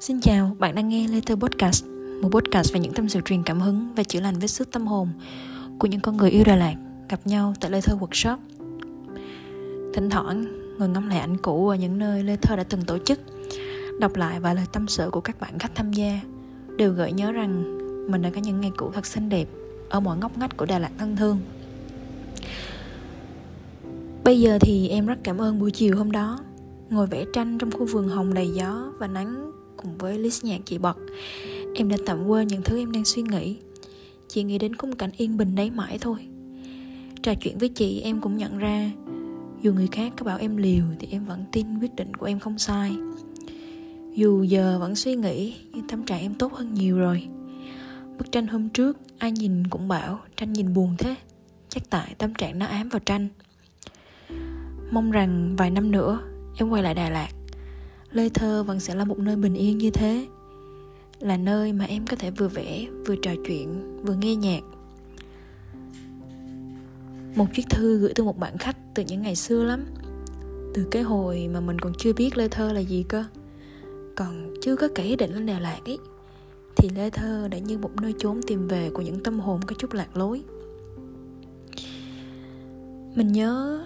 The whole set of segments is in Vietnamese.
Xin chào, bạn đang nghe Letter Podcast Một podcast về những tâm sự truyền cảm hứng và chữa lành vết sức tâm hồn Của những con người yêu Đà Lạt gặp nhau tại Letter Workshop. Thỉnh thoảng ngồi ngắm lại ảnh cũ ở những nơi Letter đã từng tổ chức Đọc lại vài lời tâm sự của các bạn khách tham gia Đều gợi nhớ rằng mình đã có những ngày cũ thật xinh đẹp Ở mọi ngóc ngách của Đà Lạt thân thương. Bây giờ thì em rất cảm ơn buổi chiều hôm đó Ngồi vẽ tranh trong khu vườn hồng đầy gió và nắng cùng với list nhạc chị bật. Em đã tạm quên những thứ em đang suy nghĩ. Chỉ nghĩ đến khung cảnh yên bình đấy mãi thôi. Trò chuyện với chị em cũng nhận ra, Dù người khác có bảo em liều Thì em vẫn tin quyết định của em không sai. Dù giờ vẫn suy nghĩ, Nhưng tâm trạng em tốt hơn nhiều rồi. Bức tranh hôm trước, Ai nhìn cũng bảo tranh nhìn buồn thế. Chắc tại tâm trạng nó ám vào tranh. Mong rằng vài năm nữa, Em quay lại Đà Lạt. Lê Thơ vẫn sẽ là một nơi bình yên như thế Là nơi mà em có thể vừa vẽ, vừa trò chuyện, vừa nghe nhạc. Một chiếc thư gửi từ một bạn khách từ những ngày xưa lắm Từ cái hồi mà mình còn chưa biết Lê Thơ là gì cơ. Còn chưa có kể định lên Đà Lạt ấy Thì Lê Thơ đã như một nơi trốn tìm về của những tâm hồn có chút lạc lối. Mình nhớ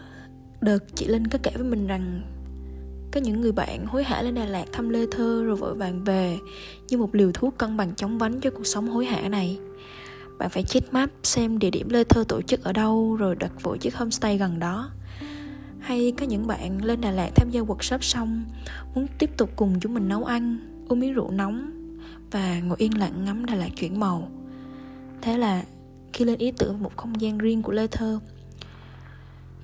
đợt chị Linh có kể với mình rằng có những người bạn hối hả lên Đà Lạt thăm Lê Thơ rồi vội vàng về như một liều thuốc cân bằng chống vánh cho cuộc sống hối hả này. Bạn phải check map xem địa điểm Lê Thơ tổ chức ở đâu rồi đặt vội chiếc homestay gần đó. Hay có những bạn lên Đà Lạt tham gia workshop xong muốn tiếp tục cùng chúng mình nấu ăn, uống miếng rượu nóng và ngồi yên lặng ngắm Đà Lạt chuyển màu. Thế là khi lên ý tưởng một không gian riêng của Lê Thơ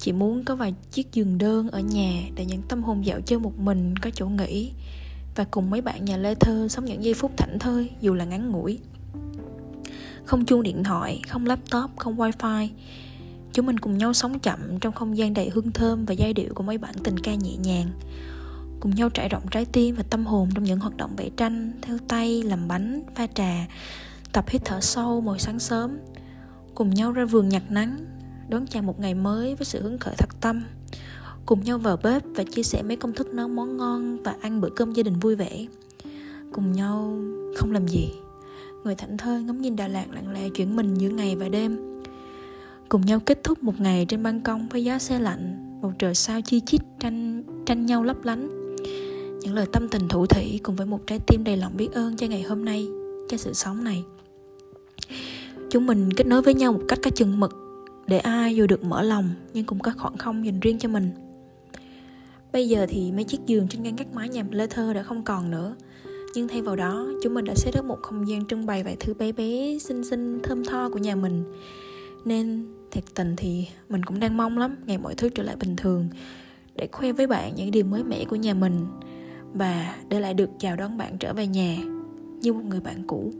Chị muốn có vài chiếc giường đơn ở nhà để những tâm hồn dạo chơi một mình có chỗ nghỉ và cùng mấy bạn nhà Lê Thơ sống những giây phút thảnh thơi dù là ngắn ngủi. Không chuông điện thoại, không laptop, không wifi. Chúng mình cùng nhau sống chậm trong không gian đầy hương thơm và giai điệu của mấy bản tình ca nhẹ nhàng. Cùng nhau trải rộng trái tim và tâm hồn trong những hoạt động vẽ tranh, theo tay, làm bánh, pha trà, tập hít thở sâu mỗi sáng sớm. Cùng nhau ra vườn nhặt nắng, đón chào một ngày mới với sự hứng khởi thật tâm. Cùng nhau vào bếp và chia sẻ mấy công thức nấu món ngon và ăn bữa cơm gia đình vui vẻ. Cùng nhau không làm gì. Người thảnh thơi ngắm nhìn Đà Lạt lặng lẽ chuyển mình giữa ngày và đêm. Cùng nhau kết thúc một ngày trên ban công với giá xe lạnh, bầu trời sao chi chít tranh tranh nhau lấp lánh. Những lời tâm tình thủ thủy cùng với một trái tim đầy lòng biết ơn cho ngày hôm nay, cho sự sống này. Chúng mình kết nối với nhau một cách có chừng mực để ai dù được mở lòng, nhưng cũng có khoảng không dành riêng cho mình. Bây giờ thì mấy chiếc giường trên ngăn gác mái nhà lê thơ đã không còn nữa. Nhưng thay vào đó, chúng mình đã xếp được một không gian trưng bày vài thứ bé bé, xinh xinh, thơm tho của nhà mình. Nên, thiệt tình thì mình cũng đang mong lắm ngày mọi thứ trở lại bình thường, để khoe với bạn những điều mới mẻ của nhà mình, và để lại được chào đón bạn trở về nhà như một người bạn cũ.